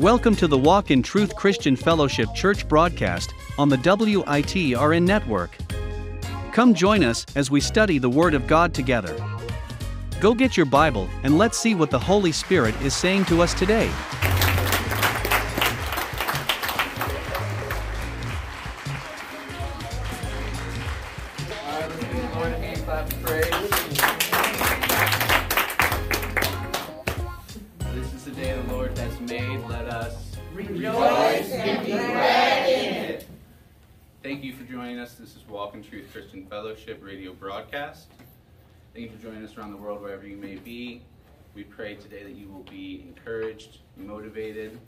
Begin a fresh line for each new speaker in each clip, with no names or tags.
Welcome to the Walk in Truth Christian Fellowship Church broadcast on the WITRN network. Come join us as we study the Word of God together. Go get your Bible and let's see what the Holy Spirit is saying to us today.
Thank you for joining us around the world, wherever you may be. We pray today that you will be encouraged, motivated,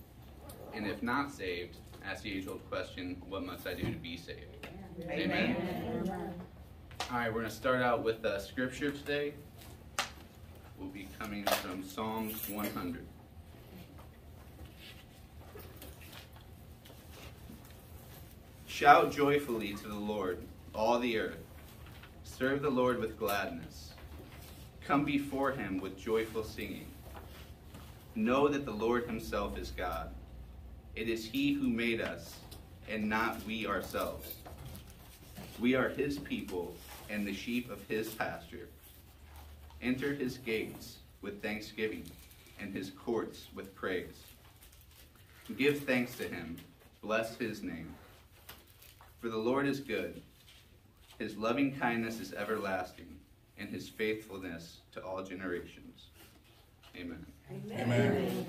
and if not saved, ask the age-old question, what must I do to be saved? Amen. All right, we're going to start out with uh, scripture today. We'll be coming from Psalms 100. Shout joyfully to the Lord, all the earth. Serve the Lord with gladness. Come before him with joyful singing. Know that the Lord himself is God. It is he who made us, and not we ourselves. We are his people and the sheep of his pasture. Enter his gates with thanksgiving and his courts with praise. Give thanks to him, bless his name. For the Lord is good, his loving kindness is everlasting, and his faithfulness to all generations. Amen.
Amen.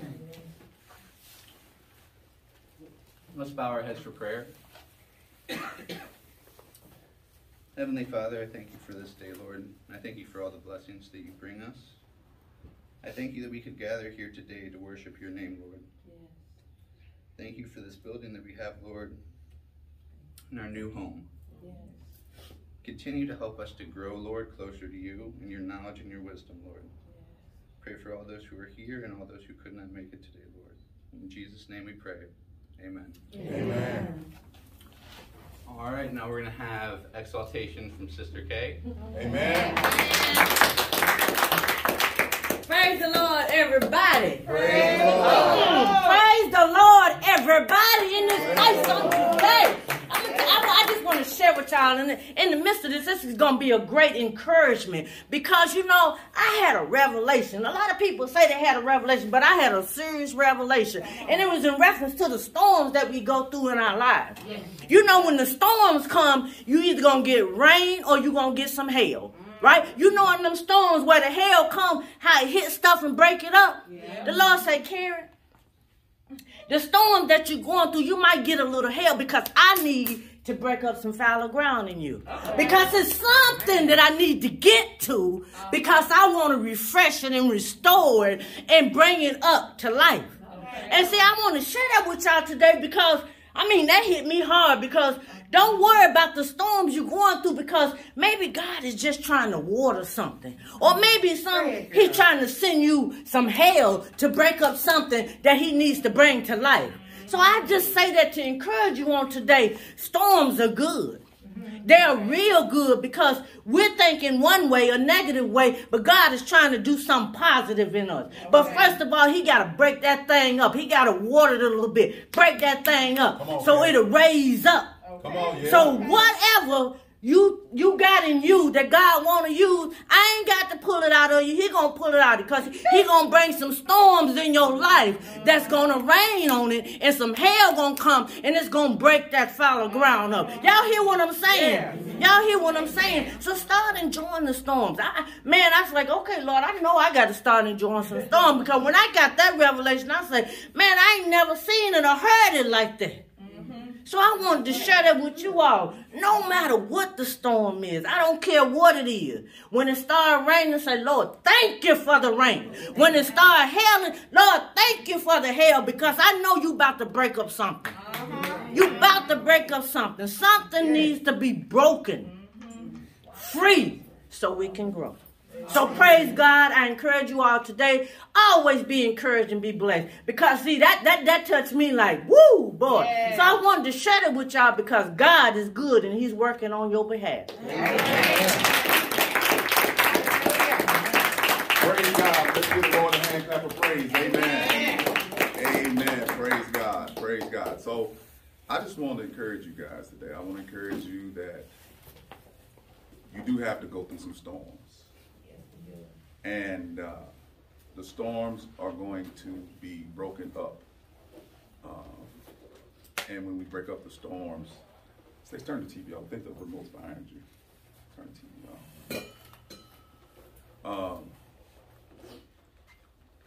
Let's bow our heads for prayer. Heavenly Father, I thank you for this day, Lord. I thank you for all the blessings that you bring us. I thank you that we could gather here today to worship your name, Lord. Yes. Thank you for this building that we have, Lord, in our new home. Continue to help us to grow, Lord, closer to you in your knowledge and your wisdom, Lord. Pray for all those who are here and all those who could not make it today, Lord. In Jesus' name we pray. Amen.
Amen.
All right, now we're going to have exaltation from Sister Kay.
Amen.
Praise the Lord, everybody.
Praise the Lord.
Praise the Lord, everybody in this place on today. I'm gonna- I, I just want to share with y'all in the, in the midst of this. This is going to be a great encouragement because you know I had a revelation. A lot of people say they had a revelation, but I had a serious revelation, and it was in reference to the storms that we go through in our lives. You know, when the storms come, you either gonna get rain or you gonna get some hail. Mm. Right? You know in them storms where the hail come, how it hit stuff and break it up. The Lord say, Karen, the storm that you're going through, you might get a little hail because I need to break up some fallow ground in you. Because it's something that I need to get to because I want to refresh it and restore it and bring it up to life. And see, I want to share that with y'all today because, I mean, that hit me hard because don't worry about the storms you're going through because maybe God is just trying to water something. Or maybe some He's trying to send you some hail to break up something that He needs to bring to life. So I just say that to encourage you on today. Storms are good. They're real good because we're thinking one way, a negative way, but God is trying to do something positive in us. But first of all, He got to break that thing up. He got to water it a little bit, break that thing up
on,
so
man.
it'll raise up.
Come on, yeah.
So whatever you you got in you that God want to use, I ain't got to pull it out of you. He gonna pull it out because he gonna bring some storms in your life that's gonna rain on it, and some hail gonna come, and it's gonna break that fallow ground up. Y'all hear what I'm saying? Y'all hear what I'm saying? So start enjoying the storms. I, man, I was like, okay, Lord, I know I got to start enjoying some storms because when I got that revelation, I said, man, I ain't never seen it or heard it like that. So I wanted to share that with you all. No matter what the storm is, I don't care what it is. When it start raining, say, Lord, thank you for the rain. When it start hailing, Lord, thank you for the hail because I know you about to break up something. Uh-huh. You about to break up something. Something needs to be broken, free, so we can grow. So praise God. I encourage you all today. Always be encouraged and be blessed. Because see that that that touched me like woo boy. So I wanted to share it with y'all because God is good and He's working on your behalf.
Praise God. Let's give the Lord a hand clap of praise. Amen. Amen. Praise God. Praise God. So I just want to encourage you guys today. I want to encourage you that you do have to go through some storms. And uh, the storms are going to be broken up. Um, and when we break up the storms, say, turn the TV off. I think the remote's behind you. Turn the TV off. Um,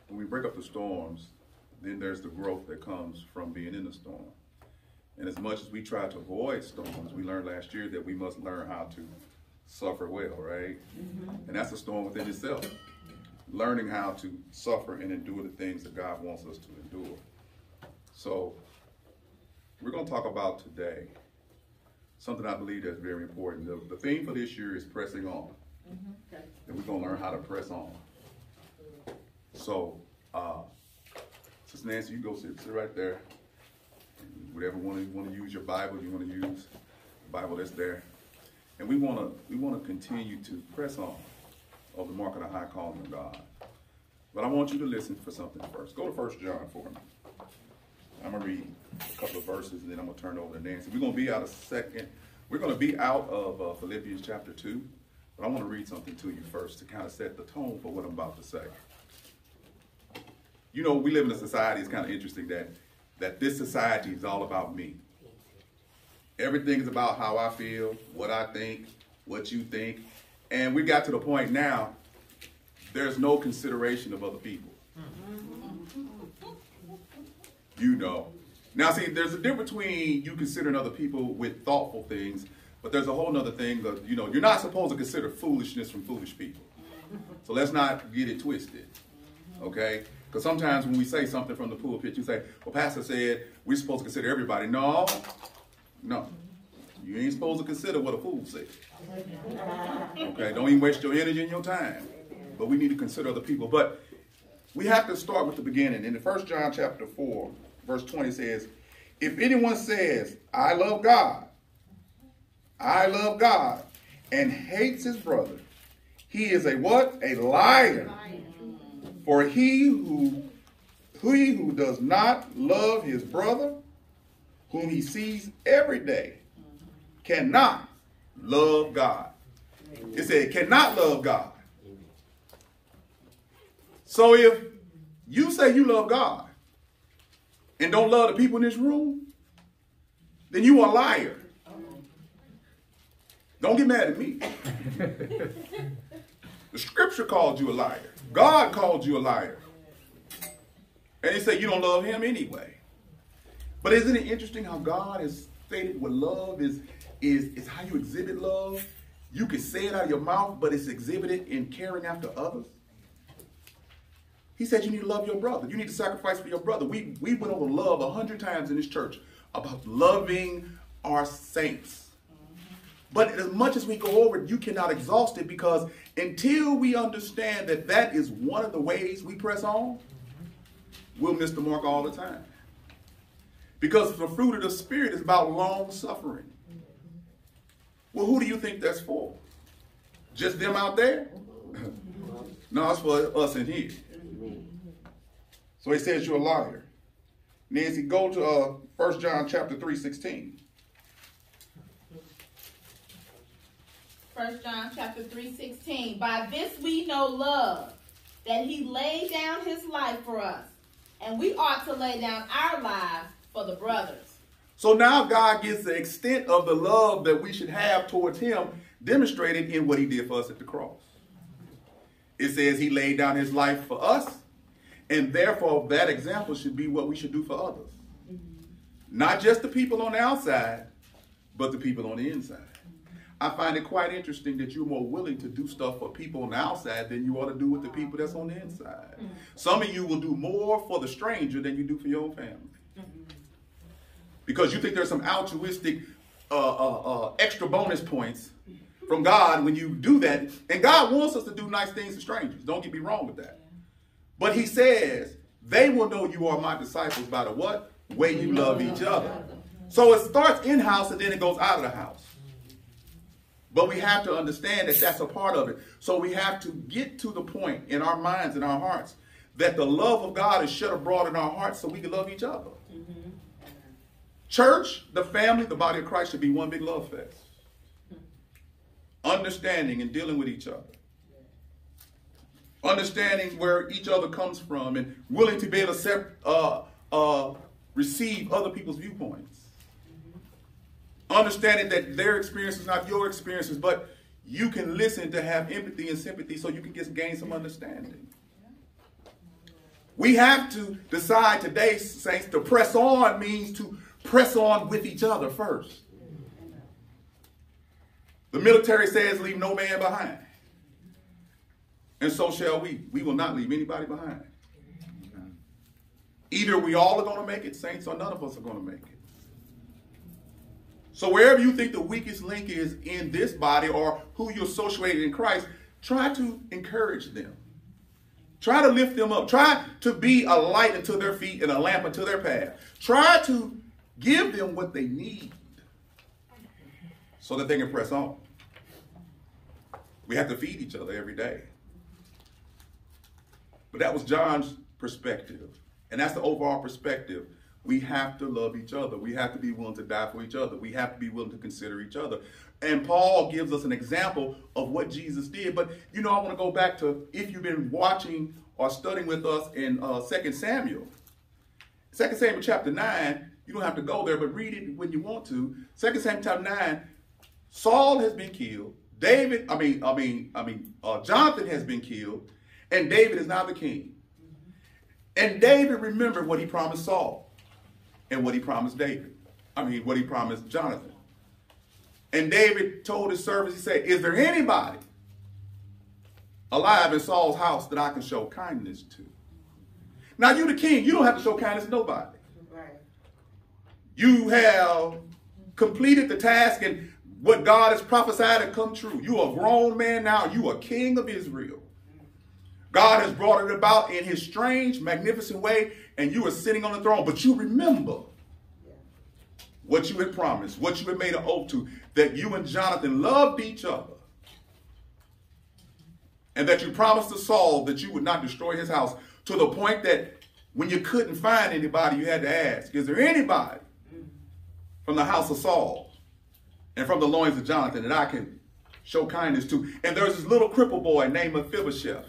when we break up the storms, then there's the growth that comes from being in the storm. And as much as we try to avoid storms, we learned last year that we must learn how to suffer well, right? And that's a storm within itself. Learning how to suffer and endure the things that God wants us to endure. So, we're going to talk about today something I believe that's very important. The, the theme for this year is pressing on. And we're going to learn how to press on. So, uh, Sister Nancy, you go sit, sit right there. Whatever one you want to use your Bible, you want to use the Bible that's there. And we want to we want to continue to press on of the mark of the high calling of God. But I want you to listen for something first. Go to First John for me. I'm gonna read a couple of verses and then I'm gonna turn it over to Nancy. We're gonna be out of second. We're gonna be out of uh, Philippians chapter two, but I want to read something to you first to kind of set the tone for what I'm about to say. You know, we live in a society. It's kind of interesting that that this society is all about me. Everything is about how I feel, what I think, what you think, and we got to the point now. There's no consideration of other people. You know. Now, see, there's a difference between you considering other people with thoughtful things, but there's a whole other thing that, you know, you're not supposed to consider foolishness from foolish people. So let's not get it twisted. Okay? Because sometimes when we say something from the pulpit, you say, well, Pastor said we're supposed to consider everybody. No, no. You ain't supposed to consider what a fool said. Okay? Don't even waste your energy and your time. But we need to consider other people. But we have to start with the beginning. In the first John chapter 4, verse 20 says, If anyone says, I love God, I love God, and hates his brother, he is a what? A liar. For he who he who does not love his brother, whom he sees every day, cannot love God. It said cannot love God. So if you say you love God and don't love the people in this room, then you are a liar. Don't get mad at me. the scripture called you a liar. God called you a liar. And he said you don't love him anyway. But isn't it interesting how God has stated what love is, is, is how you exhibit love? You can say it out of your mouth, but it's exhibited in caring after others. He said you need to love your brother. You need to sacrifice for your brother. We, we went over love a hundred times in this church about loving our saints. But as much as we go over it, you cannot exhaust it because until we understand that that is one of the ways we press on, we'll miss the mark all the time. Because the fruit of the Spirit is about long suffering. Well, who do you think that's for? Just them out there? no, it's for us in here. So he says you're a liar. Nancy, go to uh, 1 John chapter 3, 16.
1 John chapter 3, 16. By this we know love, that he laid down his life for us, and we ought to lay down our lives for the brothers.
So now God gets the extent of the love that we should have towards him demonstrated in what he did for us at the cross. It says he laid down his life for us, and therefore that example should be what we should do for others. Mm-hmm. Not just the people on the outside, but the people on the inside. I find it quite interesting that you're more willing to do stuff for people on the outside than you ought to do with the people that's on the inside. Mm-hmm. Some of you will do more for the stranger than you do for your own family. Because you think there's some altruistic uh, uh, uh, extra bonus points from God when you do that. And God wants us to do nice things to strangers. Don't get me wrong with that. But he says, they will know you are my disciples by the what? Way you love each other. So it starts in-house and then it goes out of the house. But we have to understand that that's a part of it. So we have to get to the point in our minds and our hearts that the love of God is shed abroad in our hearts so we can love each other. Church, the family, the body of Christ should be one big love fest. Understanding and dealing with each other. Understanding where each other comes from and willing to be able to uh, uh, receive other people's viewpoints. Understanding that their experience is not your experiences, but you can listen to have empathy and sympathy so you can just gain some understanding. We have to decide today, saints, to press on means to press on with each other first. The military says, leave no man behind. And so shall we. We will not leave anybody behind. Either we all are going to make it, saints, or none of us are going to make it. So wherever you think the weakest link is in this body or who you're associated in Christ, try to encourage them. Try to lift them up. Try to be a light unto their feet and a lamp unto their path. Try to give them what they need so that they can press on. We have to feed each other every day. But that was John's perspective. And that's the overall perspective we have to love each other. We have to be willing to die for each other. We have to be willing to consider each other. And Paul gives us an example of what Jesus did. But, you know, I want to go back to if you've been watching or studying with us in uh, 2 Samuel. 2 Samuel chapter 9, you don't have to go there, but read it when you want to. Second Samuel chapter 9, Saul has been killed. David, I mean, I mean, I mean, uh, Jonathan has been killed, and David is now the king. And David remembered what he promised Saul and what he promised David. I mean, what he promised Jonathan. And David told his servants, he said, Is there anybody alive in Saul's house that I can show kindness to? Now, you the king, you don't have to show kindness to nobody. You have completed the task and what God has prophesied has come true. You are a grown man now. You are king of Israel. God has brought it about in his strange, magnificent way, and you are sitting on the throne. But you remember what you had promised, what you had made an oath to, that you and Jonathan loved each other. And that you promised to Saul that you would not destroy his house to the point that when you couldn't find anybody, you had to ask, is there anybody from the house of Saul and from the loins of Jonathan that I can show kindness to? And there's this little cripple boy named Mephibosheth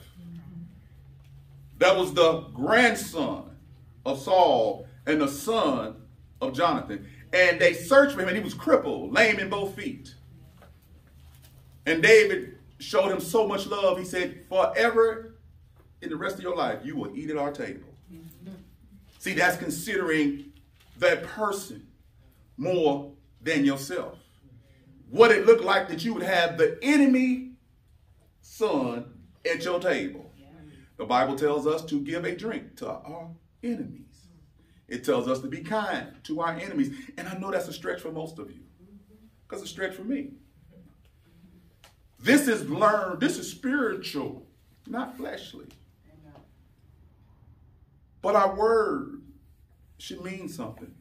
that was the grandson of Saul and the son of Jonathan. And they searched for him, and he was crippled, lame in both feet. And David showed him so much love, he said, Forever in the rest of your life, you will eat at our table. See, that's considering that person more than yourself. What it looked like that you would have the enemy son at your table. The Bible tells us to give a drink to our enemies. It tells us to be kind to our enemies. And I know that's a stretch for most of you. Because it's a stretch for me. This is learned, this is spiritual, not fleshly. But our word should mean something.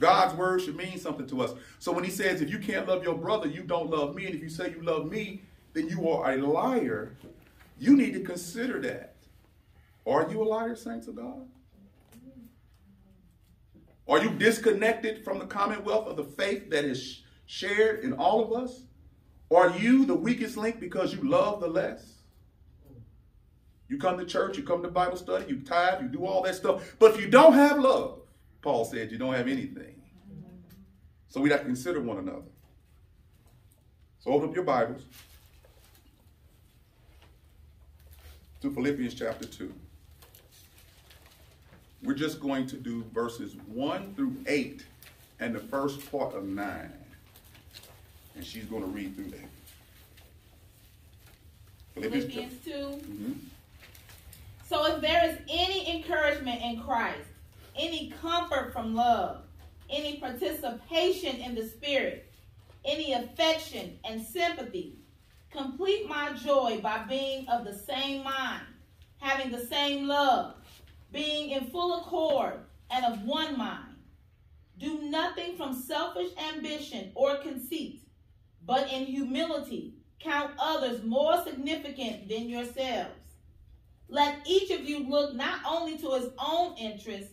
God's word should mean something to us. So when he says, if you can't love your brother, you don't love me. And if you say you love me, then you are a liar. You need to consider that. Are you a liar, saints of God? Are you disconnected from the commonwealth of the faith that is shared in all of us? Are you the weakest link because you love the less? You come to church, you come to Bible study, you tithe, you do all that stuff. But if you don't have love, Paul said, you don't have anything. So we have to consider one another. So open up your Bibles to Philippians chapter 2. We're just going to do verses 1 through 8 and the first part of 9. And she's going to read through that.
Philippians, Philippians 2. Mm-hmm. So if there is any encouragement in Christ, any comfort from love, any participation in the Spirit, any affection and sympathy, complete my joy by being of the same mind, having the same love being in full accord and of one mind. Do nothing from selfish ambition or conceit, but in humility count others more significant than yourselves. Let each of you look not only to his own interests,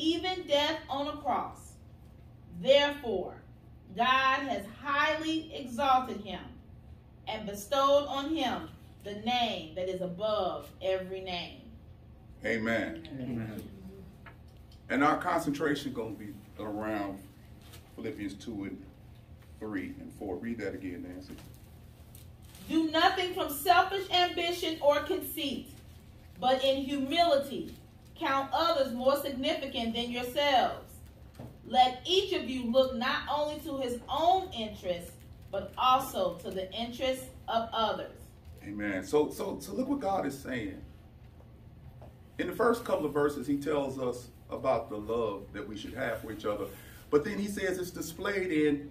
even death on a cross. Therefore, God has highly exalted him and bestowed on him the name that is above every name.
Amen. Amen. And our concentration going to be around Philippians 2 and 3 and 4. Read that again, Nancy.
Do nothing from selfish ambition or conceit, but in humility count others more significant than yourselves. Let each of you look not only to his own interests, but also to the interests of others.
Amen. So, so, so look what God is saying. In the first couple of verses, he tells us about the love that we should have for each other. But then he says it's displayed in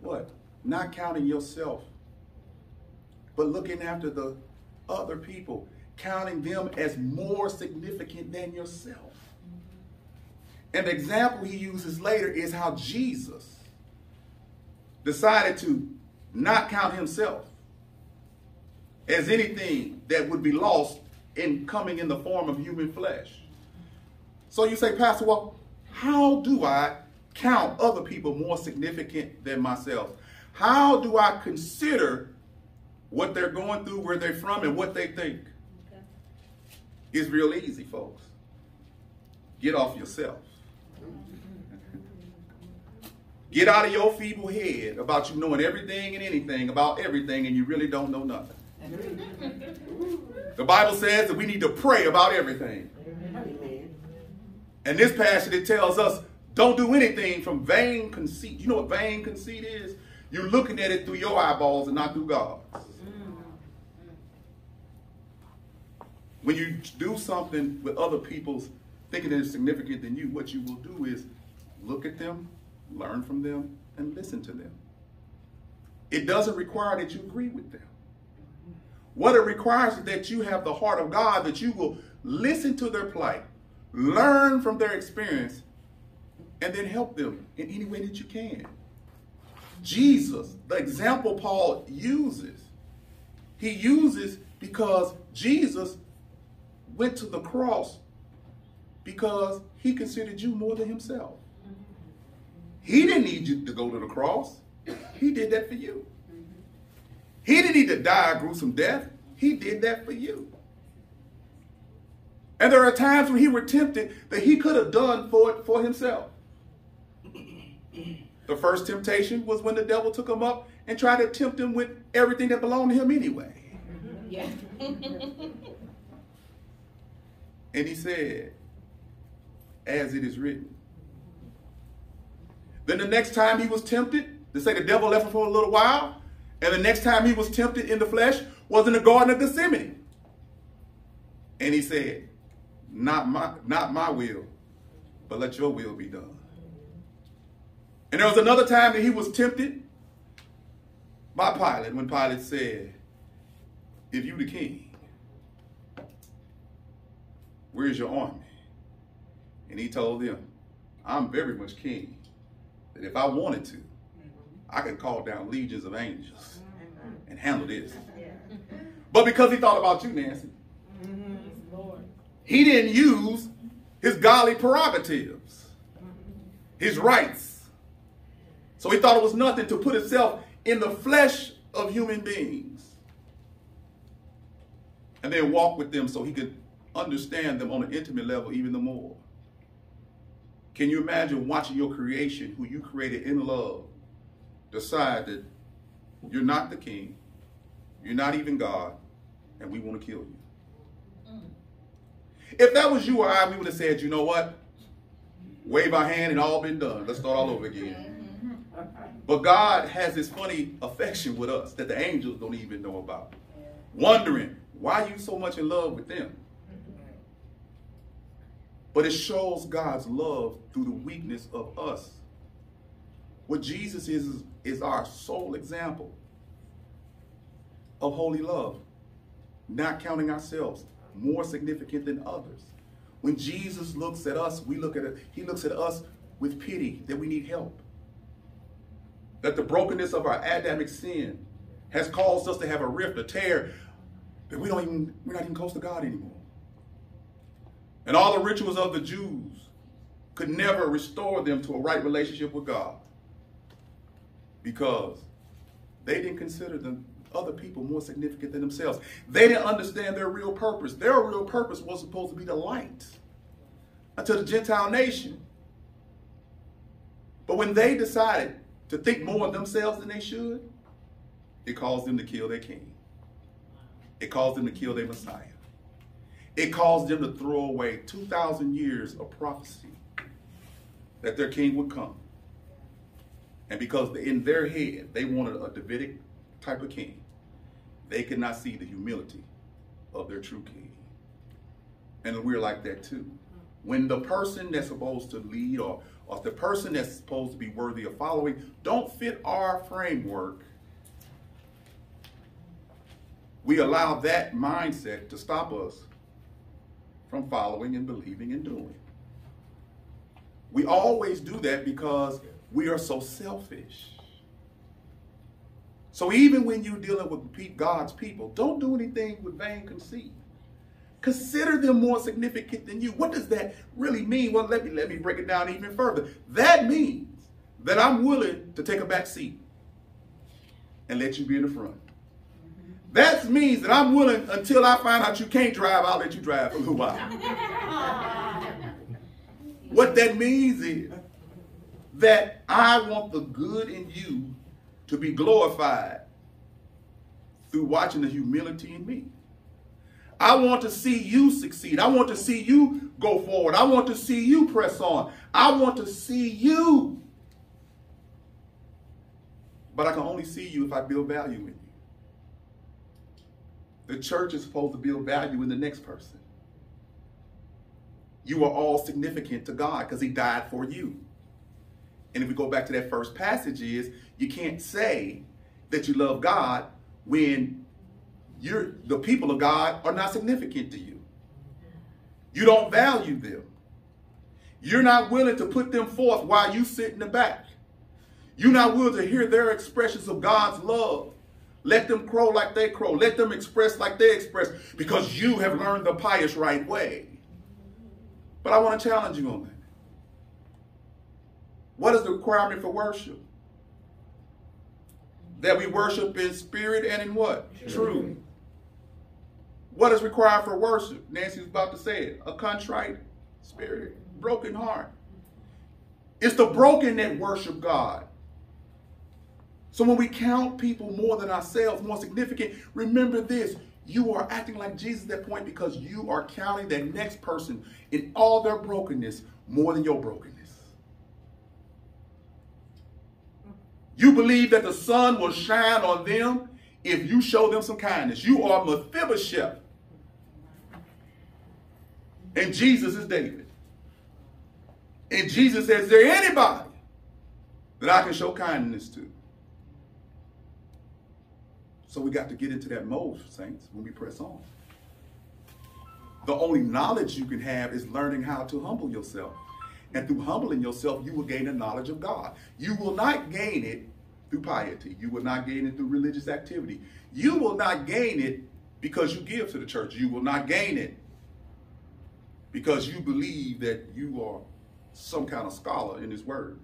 what? Not counting yourself, but looking after the other people, counting them as more significant than yourself. The example he uses later is how Jesus decided to not count himself as anything that would be lost in coming in the form of human flesh. So you say, Pastor, well, how do I count other people more significant than myself? How do I consider what they're going through, where they're from, and what they think? It's real easy, folks. Get off yourself. Get out of your feeble head about you knowing everything and anything about everything, and you really don't know nothing. The Bible says that we need to pray about everything. And this passage it tells us don't do anything from vain conceit. You know what vain conceit is? You're looking at it through your eyeballs and not through God's. When you do something with other people's thinking that it's significant than you, what you will do is look at them, learn from them, and listen to them. It doesn't require that you agree with them. What it requires is that you have the heart of God, that you will listen to their plight, learn from their experience, and then help them in any way that you can. Jesus, the example Paul uses, he uses because Jesus went to the cross because he considered you more than himself. He didn't need you to go to the cross. He did that for you. He didn't need to die a gruesome death. He did that for you. And there are times when he were tempted that he could have done for it for himself. The first temptation was when the devil took him up and tried to tempt him with everything that belonged to him anyway. Yeah. and he said, as it is written. Then the next time he was tempted, to say the devil left him for a little while, and the next time he was tempted in the flesh was in the Garden of Gethsemane. And he said, not my, not my will, but let your will be done. And there was another time that he was tempted by Pilate when Pilate said, if you the king, where's your army? And he told them, I'm very much king. That if I wanted to, I could call down legions of angels mm-hmm. and handle this. But because he thought about you, Nancy, he didn't use his godly prerogatives, his rights. So he thought it was nothing to put himself in the flesh of human beings and then walk with them so he could understand them on an intimate level even the more. Can you imagine watching your creation, who you created in love, decide that you're not the king, you're not even God, and we want to kill you? Mm. If that was you or I, we would have said, you know what? Wave our hand and all been done. Let's start all over again. Mm-hmm. But God has this funny affection with us that the angels don't even know about. Wondering, why are you so much in love with them? But it shows God's love through the weakness of us. What Jesus is, is our sole example of holy love, not counting ourselves more significant than others. When Jesus looks at us, we look at it, he looks at us with pity that we need help. That the brokenness of our Adamic sin has caused us to have a rift, a tear, that we don't even, we're not even close to God anymore. And all the rituals of the Jews could never restore them to a right relationship with God because they didn't consider them other people more significant than themselves. They didn't understand their real purpose. Their real purpose was supposed to be the light unto the Gentile nation. But when they decided to think more of themselves than they should, it caused them to kill their king. It caused them to kill their Messiah. It caused them to throw away 2,000 years of prophecy that their king would come. And because in their head, they wanted a Davidic type of king, they could not see the humility of their true king. And we're like that too. When the person that's supposed to lead or, or the person that's supposed to be worthy of following don't fit our framework, we allow that mindset to stop us from following and believing and doing. We always do that because we are so selfish. So even when you're dealing with God's people, don't do anything with vain conceit. Consider them more significant than you. What does that really mean? Well, let me let me break it down even further. That means that I'm willing to take a back seat and let you be in the front. That means that I'm willing until I find out you can't drive, I'll let you drive for a little while. what that means is that I want the good in you to be glorified through watching the humility in me. I want to see you succeed. I want to see you go forward. I want to see you press on. I want to see you. But I can only see you if I build value in you. The church is supposed to build value in the next person. You are all significant to God because he died for you. And if we go back to that first passage is, you can't say that you love God when you're, the people of God are not significant to you. You don't value them. You're not willing to put them forth while you sit in the back. You're not willing to hear their expressions of God's love. Let them crow like they crow. Let them express like they express because you have learned the pious right way. But I want to challenge you on that. What is the requirement for worship? That we worship in spirit and in what? Truth. What is required for worship? Nancy was about to say it. A contrite spirit, broken heart. It's the broken that worship God. So when we count people more than ourselves, more significant, remember this. You are acting like Jesus at that point because you are counting that next person in all their brokenness more than your brokenness. You believe that the sun will shine on them if you show them some kindness. You are Mephibosheth. And Jesus is David. And Jesus says, is there anybody that I can show kindness to? So we got to get into that mode, saints, when we press on. The only knowledge you can have is learning how to humble yourself. And through humbling yourself, you will gain a knowledge of God. You will not gain it through piety. You will not gain it through religious activity. You will not gain it because you give to the church. You will not gain it because you believe that you are some kind of scholar in his word.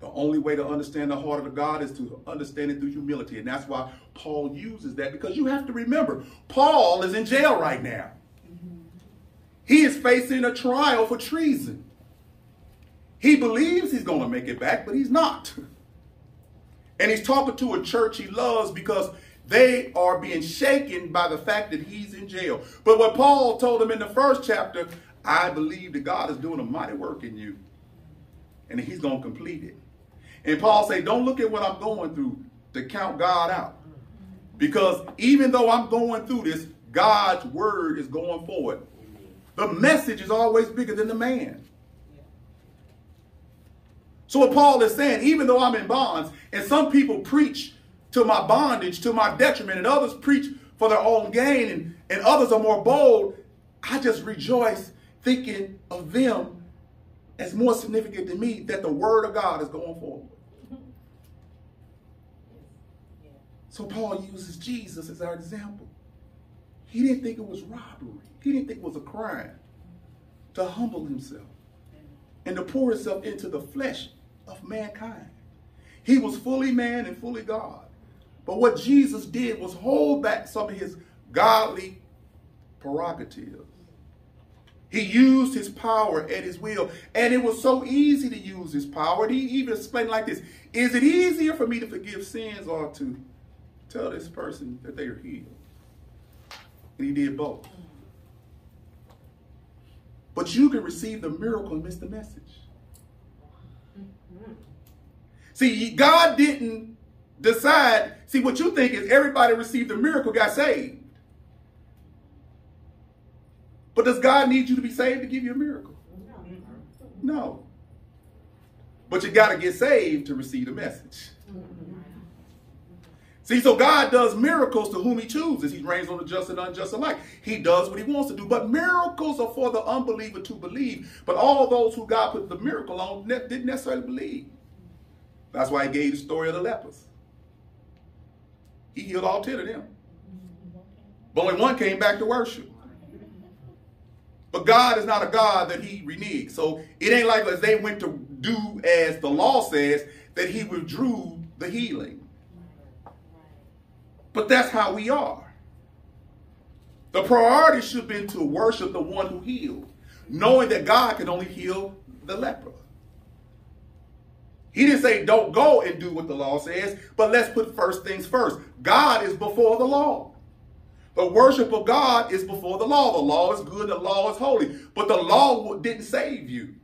The only way to understand the heart of God is to understand it through humility. And that's why Paul uses that because you have to remember, Paul is in jail right now. He is facing a trial for treason. He believes he's going to make it back, but he's not. And he's talking to a church he loves because they are being shaken by the fact that he's in jail. But what Paul told them in the first chapter, I believe that God is doing a mighty work in you. And he's going to complete it. And Paul say, don't look at what I'm going through to count God out. Because even though I'm going through this, God's word is going forward. The message is always bigger than the man. So what Paul is saying, even though I'm in bonds, and some people preach to my bondage, to my detriment, and others preach for their own gain, and, and others are more bold, I just rejoice thinking of them as more significant to me that the word of God is going forward. So Paul uses Jesus as our example. He didn't think it was robbery. He didn't think it was a crime to humble himself and to pour himself into the flesh of mankind. He was fully man and fully God. But what Jesus did was hold back some of his godly prerogatives. He used his power at his will. And it was so easy to use his power. And he even explained like this Is it easier for me to forgive sins or to tell this person that they are healed? And he did both. But you can receive the miracle and miss the message. See, God didn't decide. See, what you think is everybody received the miracle, got saved. But does God need you to be saved to give you a miracle? No. But you got to get saved to receive the message. See, so God does miracles to whom he chooses. He rains on the just and unjust alike. He does what he wants to do. But miracles are for the unbeliever to believe. But all those who God put the miracle on didn't necessarily believe. That's why he gave the story of the lepers. He healed all 10 of them. But only one came back to worship. But God is not a God that he reneges. So it ain't like as they went to do as the law says, that he withdrew the healing. But that's how we are. The priority should be to worship the one who healed, knowing that God can only heal the leper. He didn't say don't go and do what the law says, but let's put first things first. God is before the law. The worship of God is before the law. The law is good, the law is holy. But the law didn't save you.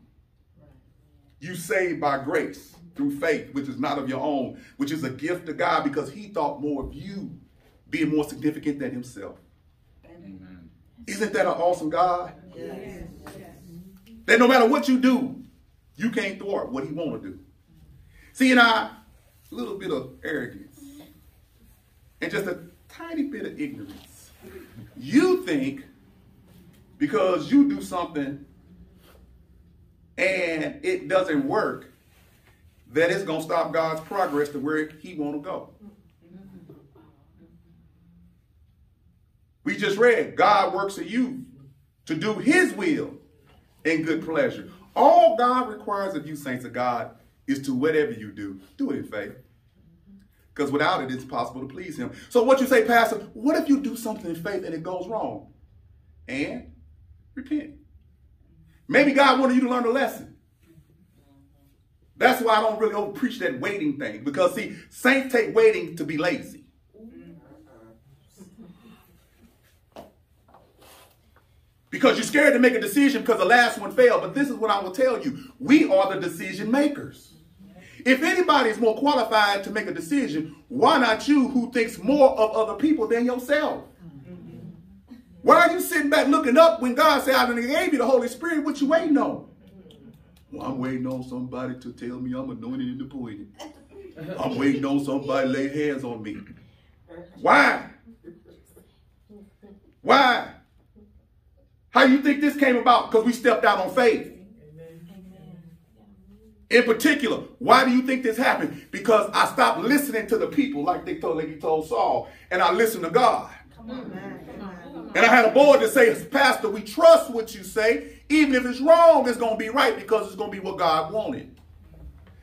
You saved by grace through faith, which is not of your own, which is a gift to God because he thought more of you being more significant than himself. Amen. Isn't that an awesome God? Yes. That no matter what you do, you can't thwart what he want to do. See, and I, a little bit of arrogance and just a tiny bit of ignorance. You think because you do something and it doesn't work, that it's going to stop God's progress to where he want to go. We just read, God works in you to do his will and good pleasure. All God requires of you, saints of God, is to whatever you do, do it in faith. Because without it, it's possible to please him. So what you say, Pastor, what if you do something in faith and it goes wrong? And repent. Maybe God wanted you to learn a lesson. That's why I don't really preach that waiting thing. Because see, saints take waiting to be lazy. Because you're scared to make a decision because the last one failed. But this is what I will tell you. We are the decision makers. If anybody is more qualified to make a decision, why not you who thinks more of other people than yourself? Why are you sitting back looking up when God said, I gave you the Holy Spirit, what you waiting on? Well, I'm waiting on somebody to tell me I'm anointed and appointed. I'm waiting on somebody to lay hands on me. Why? Why? How you think this came about? Because we stepped out on faith. In particular, why do you think this happened? Because I stopped listening to the people like they told, like he told Saul, and I listened to God. And I had a board that says, Pastor, we trust what you say. Even if it's wrong, it's going to be right because it's going to be what God wanted.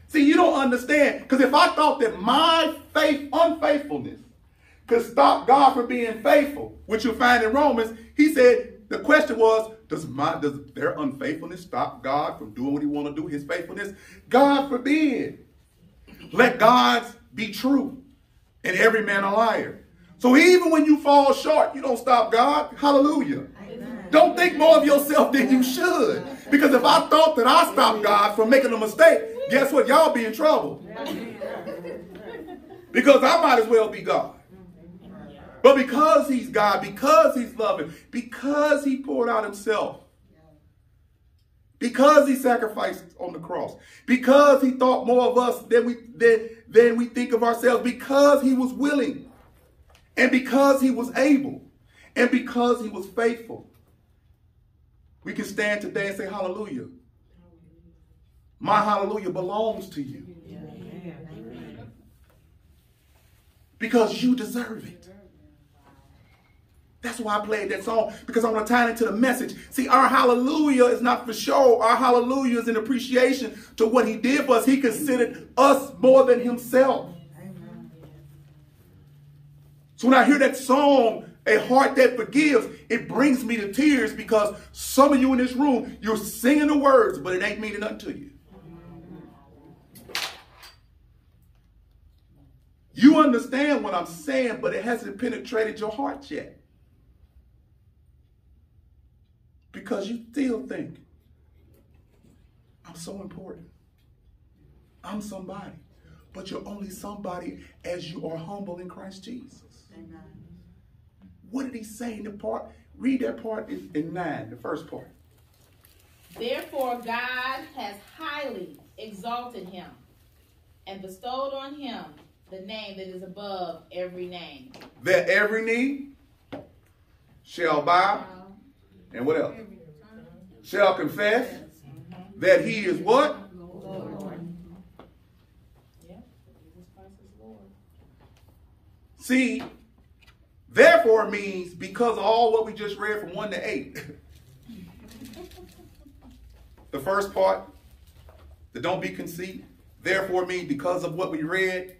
See, you don't understand. Because if I thought that my faith, unfaithfulness, could stop God from being faithful, which you find in Romans, he said, the question was, does my does their unfaithfulness stop God from doing what he want to do, his faithfulness? God forbid. Let God's be true and every man a liar. So even when you fall short, you don't stop God. Hallelujah. Don't think more of yourself than you should. Because if I thought that I stopped God from making a mistake, guess what? Y'all be in trouble. Because I might as well be God. But because he's God, because he's loving, because he poured out himself, Because he sacrificed on the cross. Because he thought more of us than we than, than we think of ourselves. Because he was willing. And because he was able. And because he was faithful. We can stand today and say hallelujah. My hallelujah belongs to you. Because you deserve it. That's why I played that song because I want to tie it into the message. See, our hallelujah is not for show. Our hallelujah is an appreciation to what he did for us. He considered us more than himself. So when I hear that song, A Heart That Forgives, it brings me to tears because some of you in this room, you're singing the words, but it ain't meaning nothing to you. You understand what I'm saying, but it hasn't penetrated your heart yet. Because you still think, I'm so important. I'm somebody. But you're only somebody as you are humble in Christ Jesus. Amen. What did he say in the part? Read that part in, in 9, the first part.
Therefore, God has highly exalted him and bestowed on him the name that is above every name.
That every knee shall bow. And what else? Shall confess that he is what? See, therefore means because of all what we just read from 1 to 8. the first part, the don't be conceit, therefore means because of what we read.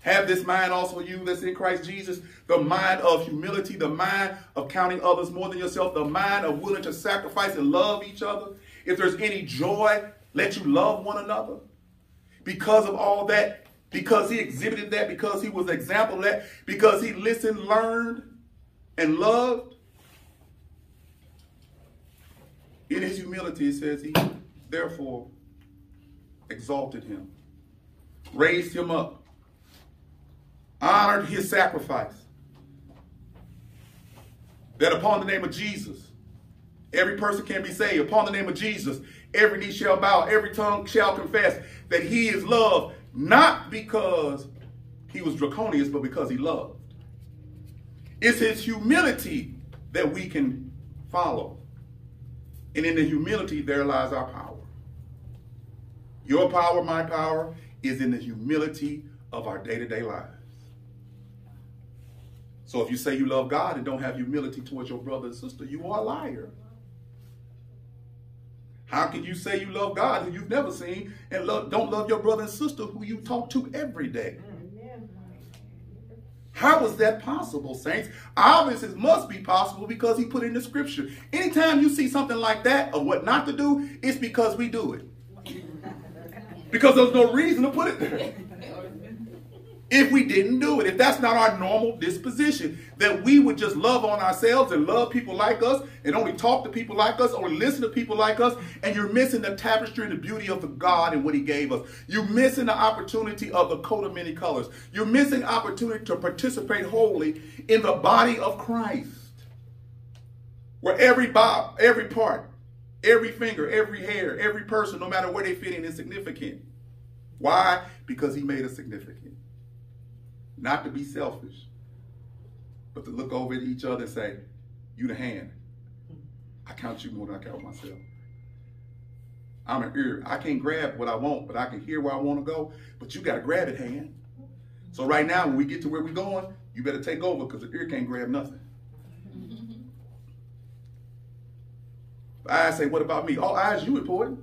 Have this mind also you that's in Christ Jesus, the mind of humility, the mind of counting others more than yourself, the mind of willing to sacrifice and love each other. If there's any joy, let you love one another. Because of all that, because he exhibited that, because he was example that, because he listened, learned, and loved. In his humility, it says he therefore exalted him, raised him up honored his sacrifice. That upon the name of Jesus, every person can be saved. Upon the name of Jesus, every knee shall bow, every tongue shall confess that he is loved, not because he was draconian, but because he loved. It's his humility that we can follow. And in the humility, there lies our power. Your power, my power, is in the humility of our day to day lives. So if you say you love God and don't have humility towards your brother and sister, you are a liar. How can you say you love God who you've never seen and love, don't love your brother and sister who you talk to every day? How is that possible, saints? Obviously, it must be possible because he put in the scripture. Anytime you see something like that of what not to do, it's because we do it. Because there's no reason to put it there if we didn't do it. If that's not our normal disposition, that we would just love on ourselves and love people like us and only talk to people like us, only listen to people like us, and you're missing the tapestry and the beauty of the God and what he gave us. You're missing the opportunity of the coat of many colors. You're missing opportunity to participate wholly in the body of Christ. Where every bob, every part, every finger, every hair, every person, no matter where they fit in, is significant. Why? Because he made us significant. Not to be selfish, but to look over at each other and say, you the hand. I count you more than I count myself. I'm an ear. I can't grab what I want, but I can hear where I want to go. But you got to grab it, hand. So right now, when we get to where we're going, you better take over because the ear can't grab nothing. I say, what about me? All eyes, you important.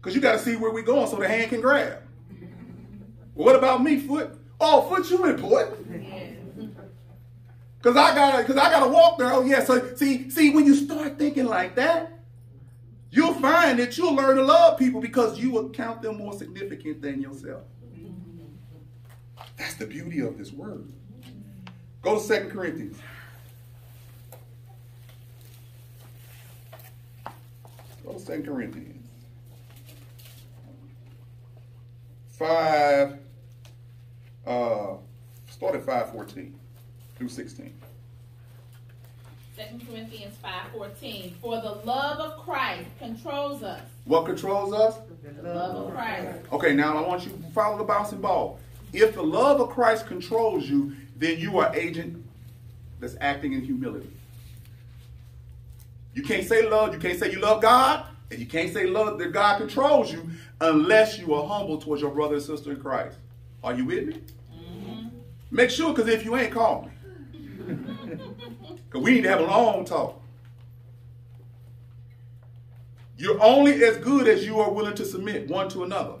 Because you got to see where we're going so the hand can grab. What about me, foot? Oh, foot, you important. Cause I gotta, cause I gotta walk there. Oh yeah. So see, see, when you start thinking like that, you'll find that you'll learn to love people because you will count them more significant than yourself. That's the beauty of this word. Go to Second Corinthians. Go to Second Corinthians. 5, uh, start at 514 through 16.
2 Corinthians 5.14. For the love of Christ controls us.
What controls us?
The love of Christ.
Okay, now I want you to follow the bouncing ball. If the love of Christ controls you, then you are agent that's acting in humility. You can't say love, you can't say you love God, and you can't say love that God controls you unless you are humble towards your brother and sister in Christ. Are you with me? Mm-hmm. Make sure, because if you ain't, call me. Because we need to have a long talk. You're only as good as you are willing to submit one to another.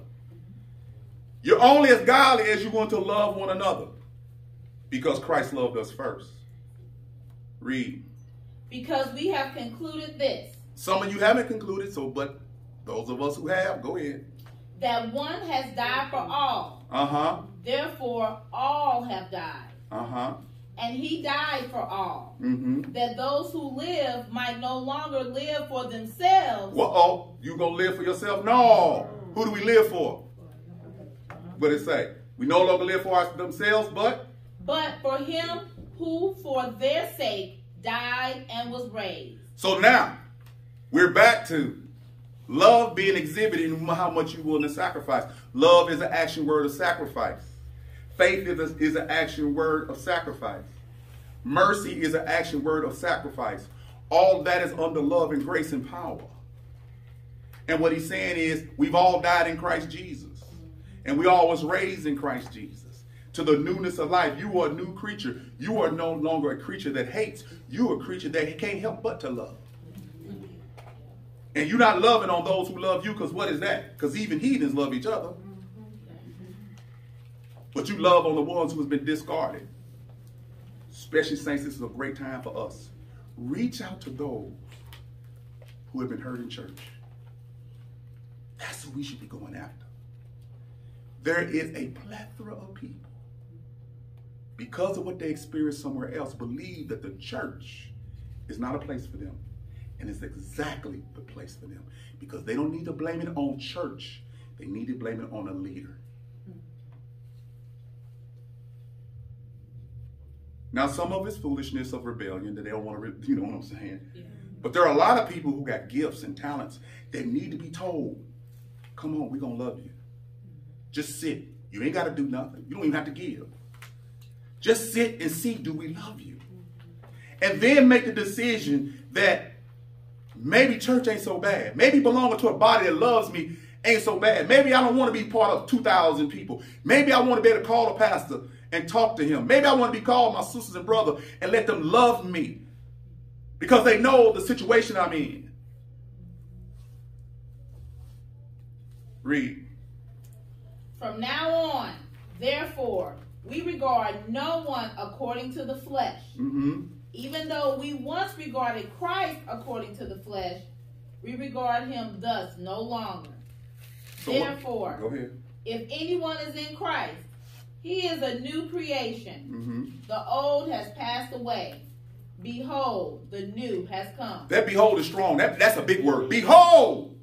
You're only as godly as you're going to love one another because Christ loved us first. Read.
Because we have concluded this.
Some of you haven't concluded, so but those of us who have, go ahead.
That one has died for all.
Uh-huh.
Therefore, all have died.
Uh-huh.
And he died for all.
Mm-hmm.
That those who live might no longer live for themselves.
Well, oh, you gonna live for yourself? No. Who do we live for? What it say? We no longer live for themselves, but
but for him who for their sake died and was raised.
So now we're back to love being exhibited in how much you're willing to sacrifice. Love is an action word of sacrifice. Faith is, a, is an action word of sacrifice. Mercy is an action word of sacrifice. All that is under love and grace and power. And what he's saying is, we've all died in Christ Jesus. And we all was raised in Christ Jesus. To the newness of life. You are a new creature. You are no longer a creature that hates. You are a creature that can't help but to love. And you're not loving on those who love you because what is that? Because even heathens love each other. But you love on the ones who has been discarded. Especially saints, this is a great time for us. Reach out to those who have been hurt in church. That's who we should be going after. There is a plethora of people, because of what they experienced somewhere else, believe that the church is not a place for them. And it's exactly the place for them. Because they don't need to blame it on church. They need to blame it on a leader. Hmm. Now, some of it's foolishness of rebellion that they don't want to, you know what I'm saying? Yeah. But there are a lot of people who got gifts and talents that need to be told, come on, we're going to love you. Hmm. Just sit. You ain't got to do nothing. You don't even have to give. Just sit and see, do we love you? Hmm. And then make the decision that maybe church ain't so bad. Maybe belonging to a body that loves me ain't so bad. Maybe I don't want to be part of 2,000 people. Maybe I want to be able to call a pastor and talk to him. Maybe I want to be called my sisters and brother and let them love me because they know the situation I'm in. Read.
From now on, therefore, we regard no one according to the flesh.
Mm-hmm.
Even though we once regarded Christ according to the flesh, we regard him thus no longer. So therefore,
what? go ahead.
If anyone is in Christ, he is a new creation.
Mm-hmm.
The old has passed away. Behold, the new has come.
That behold is strong. That, that's a big word. Behold,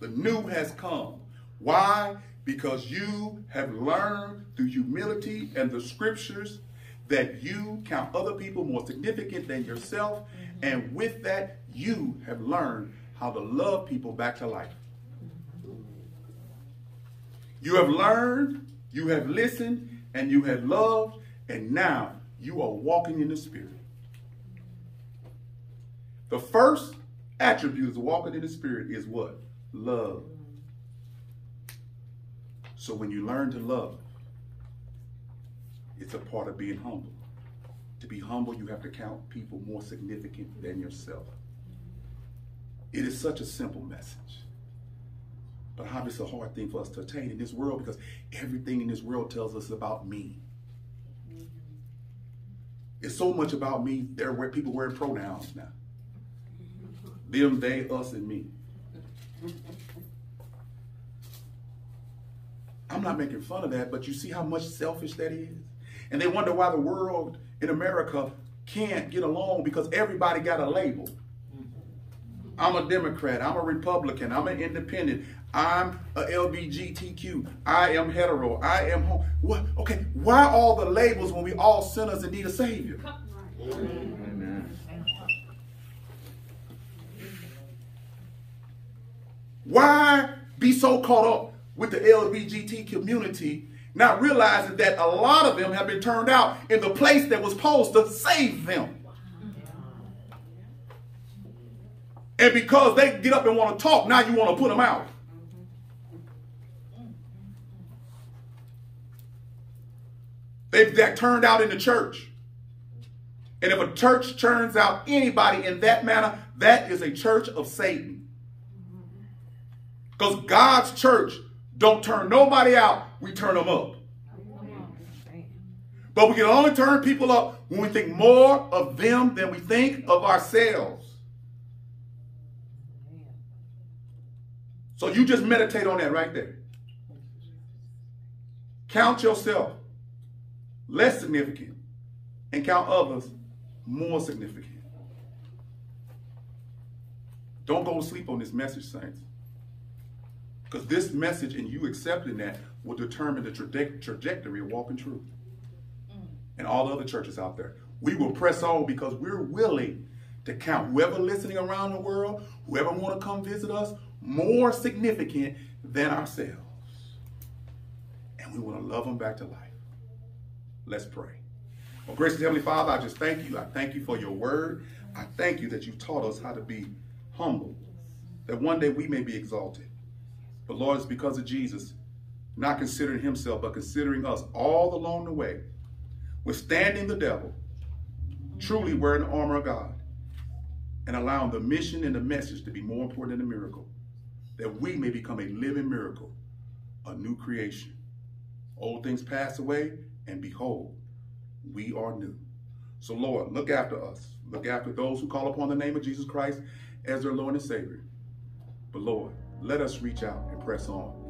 the new has come. Why? Because you have learned through humility and the scriptures that you count other people more significant than yourself. Mm-hmm. And with that, you have learned how to love people back to life. You have learned you have listened and you have loved, and now you are walking in the Spirit. The first attribute of walking in the Spirit is what? Love. So when you learn to love, it's a part of being humble. To be humble, you have to count people more significant than yourself. It is such a simple message. But how it's a hard thing for us to attain in this world because everything in this world tells us about me. It's so much about me. There are people wearing pronouns now. Them, they, us, and me. I'm not making fun of that, but you see how much selfish that is? And they wonder why the world in America can't get along because everybody got a label. I'm a Democrat. I'm a Republican. I'm an independent. I'm a LBGTQ. I am hetero. I am home. What? Okay. Why all the labels when we all sinners and need a savior?
Amen.
Why be so caught up with the LBGT community not realizing that a lot of them have been turned out in the place that was supposed to save them? And because they get up and want to talk, now you want to put them out. They've got turned out in the church. And if a church turns out anybody in that manner, that is a church of Satan. Because God's church don't turn nobody out, we turn them up. But we can only turn people up when we think more of them than we think of ourselves. So you just meditate on that right there. Count yourself less significant and count others more significant. Don't go to sleep on this message, saints. Because this message and you accepting that will determine the traje- trajectory of Walk in Truth. Mm. And all the other churches out there. We will press on because we're willing to count whoever listening around the world, whoever want to come visit us, more significant than ourselves. And we want to love them back to life. Let's pray. Well, gracious Heavenly Father, I just thank you. I thank you for your word. I thank you that you've taught us how to be humble, that one day we may be exalted. But Lord, it's because of Jesus, not considering himself, but considering us all along the way, withstanding the devil, truly wearing the armor of God, and allowing the mission and the message to be more important than the miracle, that we may become a living miracle, a new creation. Old things pass away, and behold, we are new. So, Lord, look after us. Look after those who call upon the name of Jesus Christ as their Lord and Savior. But, Lord, let us reach out and press on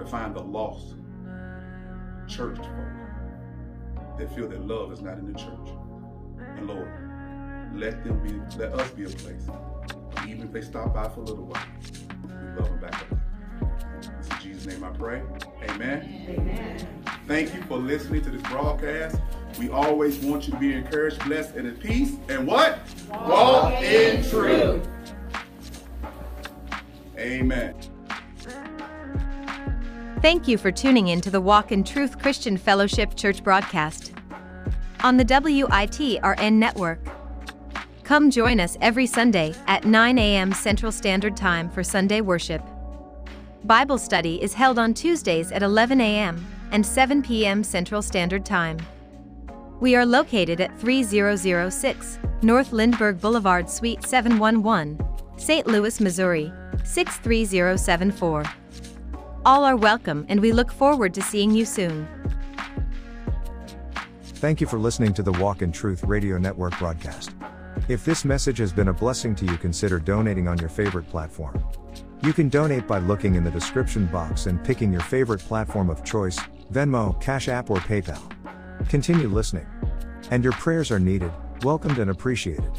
to find the lost church folk that feel that love is not in the church. And, Lord, let them be, let us be a place, even if they stop by for a little while, we love them back up. It's in Jesus' name I pray. Amen. Amen. Thank you for listening to this broadcast. We always want you to be encouraged, blessed, and at peace. And what? Walk, Walk in truth. Amen.
Thank you for tuning in to the Walk in Truth Christian Fellowship Church broadcast on the WITRN network. Come join us every Sunday at 9 a.m. Central Standard Time for Sunday worship. Bible study is held on Tuesdays at 11 a.m. and 7 p.m. Central Standard Time. We are located at 3006 North Lindbergh Boulevard, Suite 711, St. Louis, Missouri 63074. All are welcome and we look forward to seeing you soon.
Thank you for listening to the Walk in Truth Radio Network broadcast. If this message has been a blessing to you, consider donating on your favorite platform. You can donate by looking in the description box and picking your favorite platform of choice Venmo, Cash App, or PayPal. Continue listening. And your prayers are needed, welcomed, and appreciated.